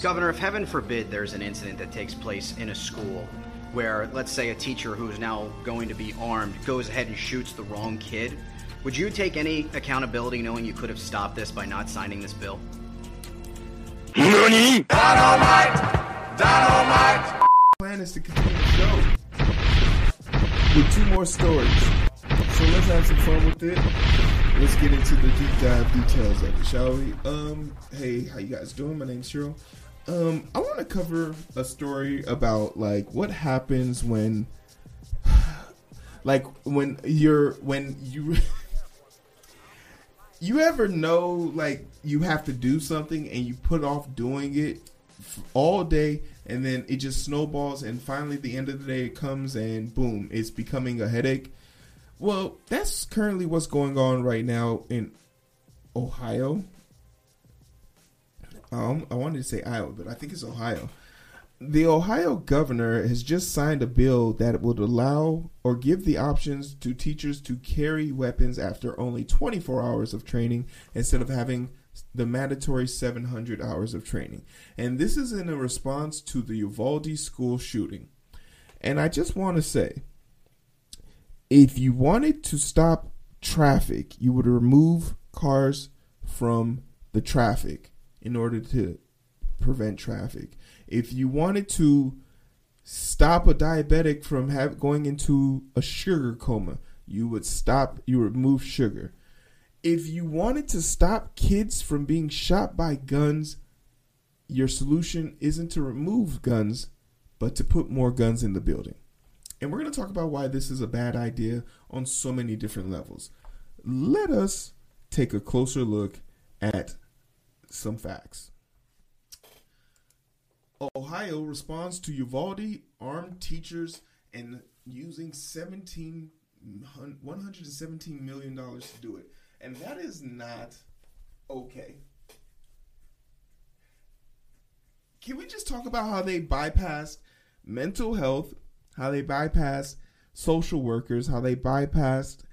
Governor, if heaven forbid there's an incident that takes place in a school where, let's say, a teacher who's now going to be armed goes ahead and shoots the wrong kid, would you take any accountability knowing you could have stopped this by not signing this bill? NANI? Dynamite! Dynamite! plan is to continue the show with two more stories. So let's have some fun with it. Let's get into the deep dive details of it, shall we? Um, hey, how you guys doing? My name's Shiro. Um, I want to cover a story about like what happens when, like, when you're when you. you ever know like you have to do something and you put off doing it all day and then it just snowballs and finally the end of the day it comes and boom it's becoming a headache well that's currently what's going on right now in ohio um, i wanted to say iowa but i think it's ohio the Ohio governor has just signed a bill that would allow or give the options to teachers to carry weapons after only 24 hours of training instead of having the mandatory 700 hours of training. And this is in a response to the Uvalde school shooting. And I just want to say if you wanted to stop traffic, you would remove cars from the traffic in order to prevent traffic. If you wanted to stop a diabetic from have, going into a sugar coma, you would stop, you remove sugar. If you wanted to stop kids from being shot by guns, your solution isn't to remove guns, but to put more guns in the building. And we're going to talk about why this is a bad idea on so many different levels. Let us take a closer look at some facts. Ohio responds to Uvalde armed teachers and using 17 117 million dollars to do it. And that is not okay. Can we just talk about how they bypassed mental health, how they bypassed social workers, how they bypassed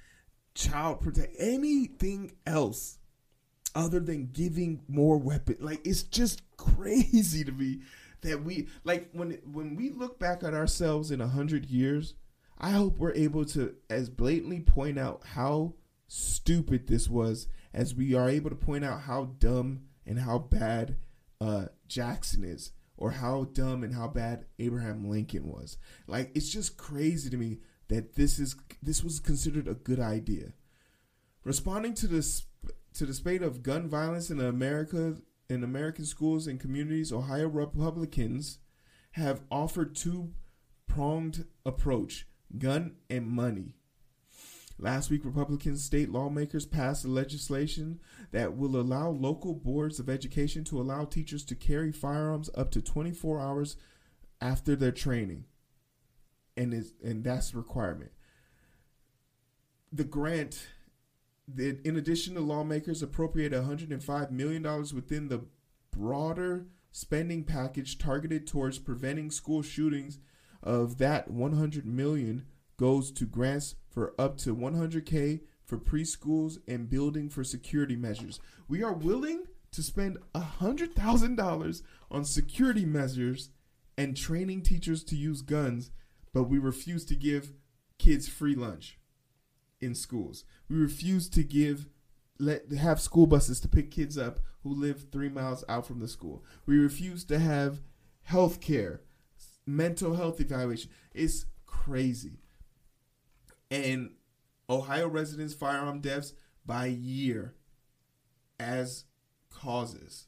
child protect anything else other than giving more weapon like it's just crazy to me that we like when when we look back at ourselves in a hundred years i hope we're able to as blatantly point out how stupid this was as we are able to point out how dumb and how bad uh, jackson is or how dumb and how bad abraham lincoln was like it's just crazy to me that this is this was considered a good idea responding to this to the spate of gun violence in america in American schools and communities, Ohio Republicans have offered two pronged approach gun and money. Last week, Republican state lawmakers passed legislation that will allow local boards of education to allow teachers to carry firearms up to 24 hours after their training. And, is, and that's a requirement. The grant in addition, the lawmakers appropriate $105 million within the broader spending package targeted towards preventing school shootings. Of that, 100 million goes to grants for up to 100k for preschools and building for security measures. We are willing to spend $100,000 on security measures and training teachers to use guns, but we refuse to give kids free lunch in schools. We refuse to give let have school buses to pick kids up who live three miles out from the school. We refuse to have health care, mental health evaluation. It's crazy. And Ohio residents firearm deaths by year as causes.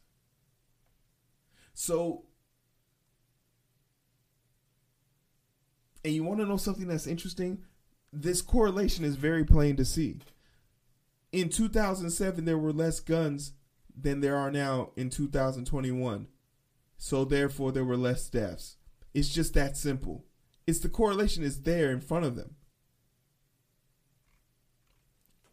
So and you want to know something that's interesting? this correlation is very plain to see. In 2007, there were less guns than there are now in 2021. So therefore, there were less deaths. It's just that simple. It's the correlation is there in front of them.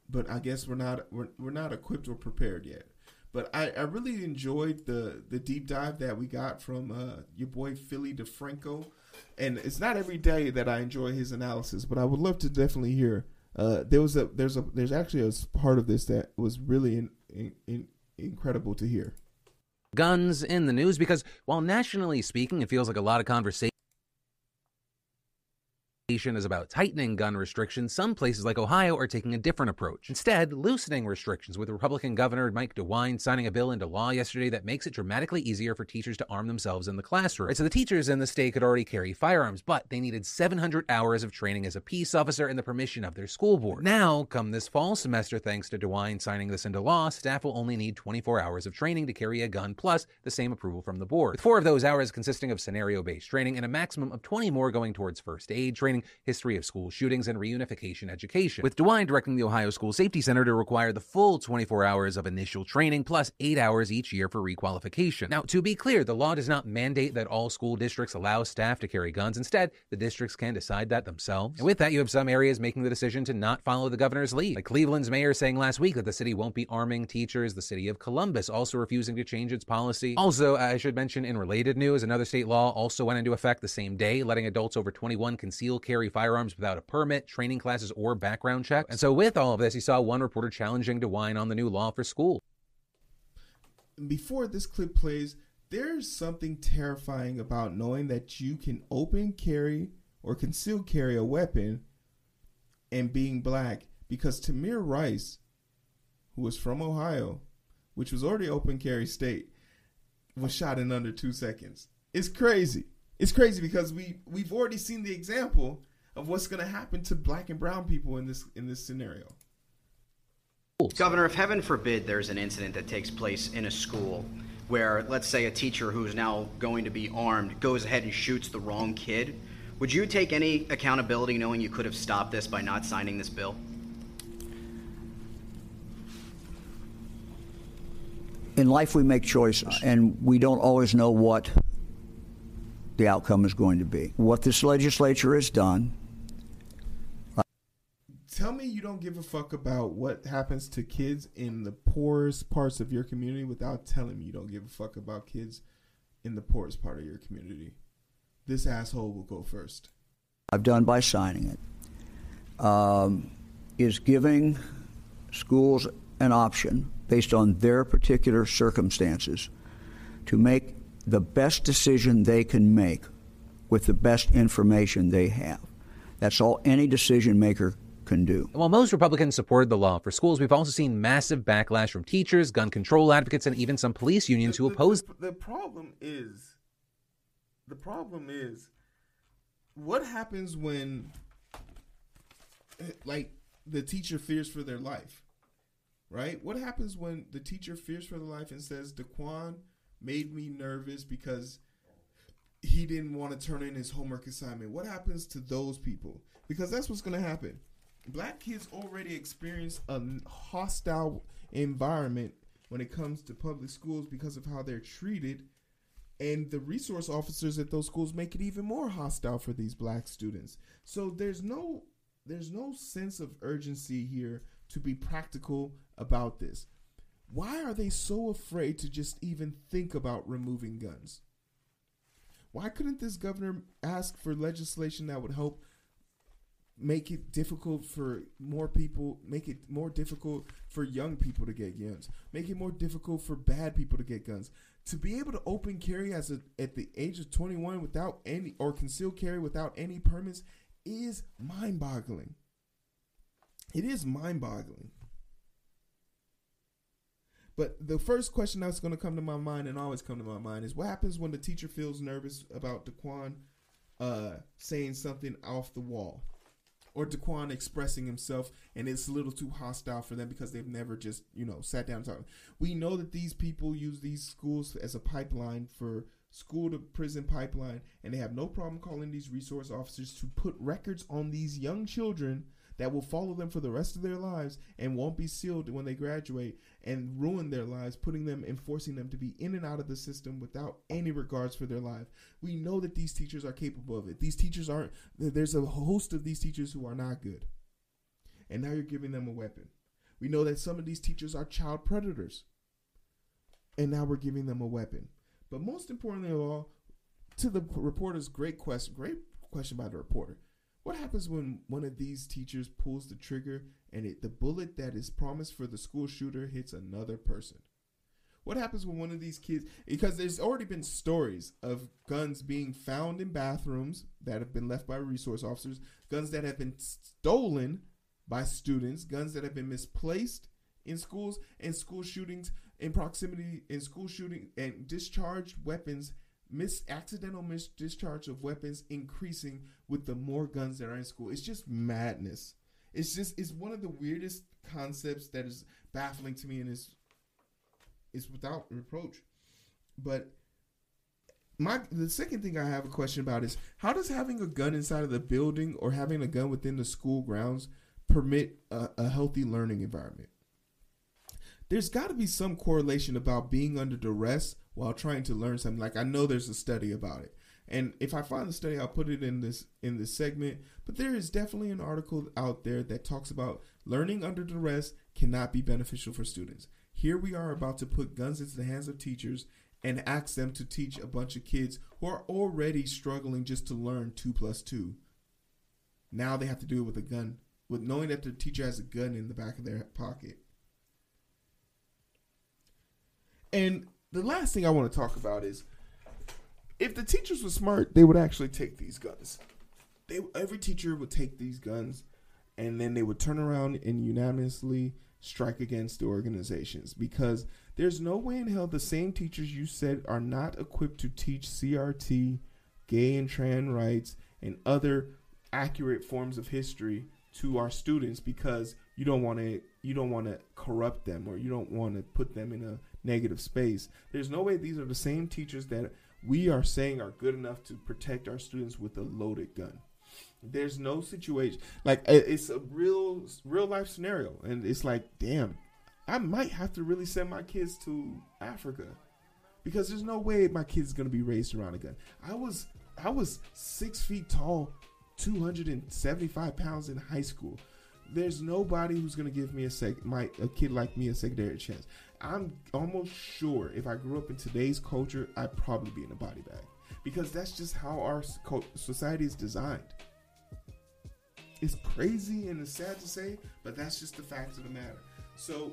But I guess we're not we're, we're not equipped or prepared yet. But I, I really enjoyed the the deep dive that we got from uh, your boy Philly DeFranco and it's not every day that I enjoy his analysis, but I would love to definitely hear. Uh, there was a there's a there's actually a part of this that was really in, in, in incredible to hear. guns in the news because while nationally speaking, it feels like a lot of conversation is about tightening gun restrictions, some places like Ohio are taking a different approach. Instead, loosening restrictions, with Republican Governor Mike DeWine signing a bill into law yesterday that makes it dramatically easier for teachers to arm themselves in the classroom. Right, so the teachers in the state could already carry firearms, but they needed 700 hours of training as a peace officer and the permission of their school board. Now, come this fall semester, thanks to DeWine signing this into law, staff will only need 24 hours of training to carry a gun plus the same approval from the board. With four of those hours consisting of scenario-based training and a maximum of 20 more going towards first aid training, history of school shootings, and reunification education. With DeWine directing the Ohio School Safety Center to require the full 24 hours of initial training plus 8 hours each year for requalification. Now, to be clear, the law does not mandate that all school districts allow staff to carry guns. Instead, the districts can decide that themselves. And with that, you have some areas making the decision to not follow the governor's lead. Like Cleveland's mayor saying last week that the city won't be arming teachers, the city of Columbus also refusing to change its policy. Also, I should mention in related news, another state law also went into effect the same day, letting adults over 21 conceal carry firearms without a permit, training classes, or background checks. And so, with all of this, he saw one reporter challenging DeWine on the new law for school. Before this clip plays, there's something terrifying about knowing that you can open carry or conceal carry a weapon and being black because Tamir Rice, who was from Ohio, which was already open carry state, was shot in under two seconds. It's crazy. It's crazy because we we've already seen the example of what's going to happen to black and brown people in this in this scenario. Governor, if heaven forbid there's an incident that takes place in a school where, let's say, a teacher who's now going to be armed goes ahead and shoots the wrong kid, would you take any accountability knowing you could have stopped this by not signing this bill? In life, we make choices, and we don't always know what the outcome is going to be. What this legislature has done tell me you don't give a fuck about what happens to kids in the poorest parts of your community without telling me you don't give a fuck about kids in the poorest part of your community. This asshole will go first. I've done by signing it um, is giving schools an option based on their particular circumstances to make the best decision they can make with the best information they have. That's all any decision maker can do. While most Republicans supported the law for schools, we've also seen massive backlash from teachers, gun control advocates, and even some police unions the, who oppose. The, the problem is, the problem is, what happens when, eh, like, the teacher fears for their life, right? What happens when the teacher fears for their life and says, "Daquan made me nervous because." he didn't want to turn in his homework assignment. What happens to those people? Because that's what's going to happen black kids already experience a hostile environment when it comes to public schools because of how they're treated and the resource officers at those schools make it even more hostile for these black students so there's no there's no sense of urgency here to be practical about this why are they so afraid to just even think about removing guns why couldn't this governor ask for legislation that would help make it difficult for more people, make it more difficult for young people to get guns, make it more difficult for bad people to get guns. To be able to open carry as a, at the age of 21 without any or conceal carry without any permits is mind-boggling. It is mind-boggling. But the first question that's going to come to my mind and always come to my mind is what happens when the teacher feels nervous about Daquan uh, saying something off the wall? or Daquan expressing himself, and it's a little too hostile for them because they've never just you know sat down and talked. We know that these people use these schools as a pipeline for school to prison pipeline, and they have no problem calling these resource officers to put records on these young children that will follow them for the rest of their lives and won't be sealed when they graduate and ruin their lives, putting them and forcing them to be in and out of the system without any regards for their life. We know that these teachers are capable of it. These teachers aren't, there's a host of these teachers who are not good. And now you're giving them a weapon. We know that some of these teachers are child predators. And now we're giving them a weapon. But most importantly of all, to the reporter's great question, great question by the reporter. What happens when one of these teachers pulls the trigger and it, the bullet that is promised for the school shooter hits another person? What happens when one of these kids? Because there's already been stories of guns being found in bathrooms that have been left by resource officers, guns that have been stolen by students, guns that have been misplaced in schools, and school shootings in proximity in school shooting and discharged weapons mis accidental mis discharge of weapons increasing with the more guns that are in school. It's just madness. It's just it's one of the weirdest concepts that is baffling to me and is is without reproach. But my the second thing I have a question about is how does having a gun inside of the building or having a gun within the school grounds permit a, a healthy learning environment? There's got to be some correlation about being under duress while trying to learn something. Like I know there's a study about it. And if I find the study, I'll put it in this in this segment. But there is definitely an article out there that talks about learning under duress cannot be beneficial for students. Here we are about to put guns into the hands of teachers and ask them to teach a bunch of kids who are already struggling just to learn two plus two. Now they have to do it with a gun, with knowing that the teacher has a gun in the back of their pocket. And the last thing I want to talk about is if the teachers were smart, they would actually take these guns. They every teacher would take these guns and then they would turn around and unanimously strike against the organizations because there's no way in hell the same teachers you said are not equipped to teach CRT, gay and trans rights, and other accurate forms of history to our students because you don't want to you don't want to corrupt them or you don't want to put them in a negative space. There's no way these are the same teachers that we are saying are good enough to protect our students with a loaded gun. There's no situation like it's a real real life scenario, and it's like, damn, I might have to really send my kids to Africa because there's no way my kid's gonna be raised around a gun. I was I was six feet tall, 275 pounds in high school. There's nobody who's gonna give me a sec my a kid like me a secondary chance. I'm almost sure if I grew up in today's culture, I'd probably be in a body bag because that's just how our society is designed. It's crazy and it's sad to say, but that's just the fact of the matter. So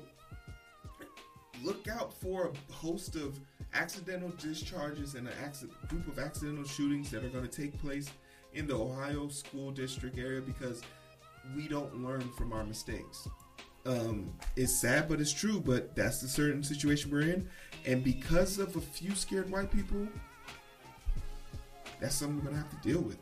look out for a host of accidental discharges and a group of accidental shootings that are going to take place in the Ohio school district area because we don't learn from our mistakes. Um, it's sad, but it's true. But that's the certain situation we're in, and because of a few scared white people, that's something we're gonna have to deal with.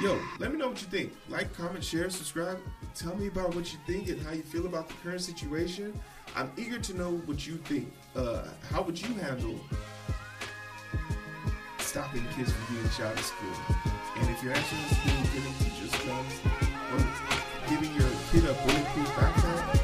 Yo, let me know what you think. Like, comment, share, subscribe. Tell me about what you think and how you feel about the current situation. I'm eager to know what you think. Uh, how would you handle stopping kids from being shot at school? And if you're actually in school getting teachers guns, or giving your kid a bulletproof backpack,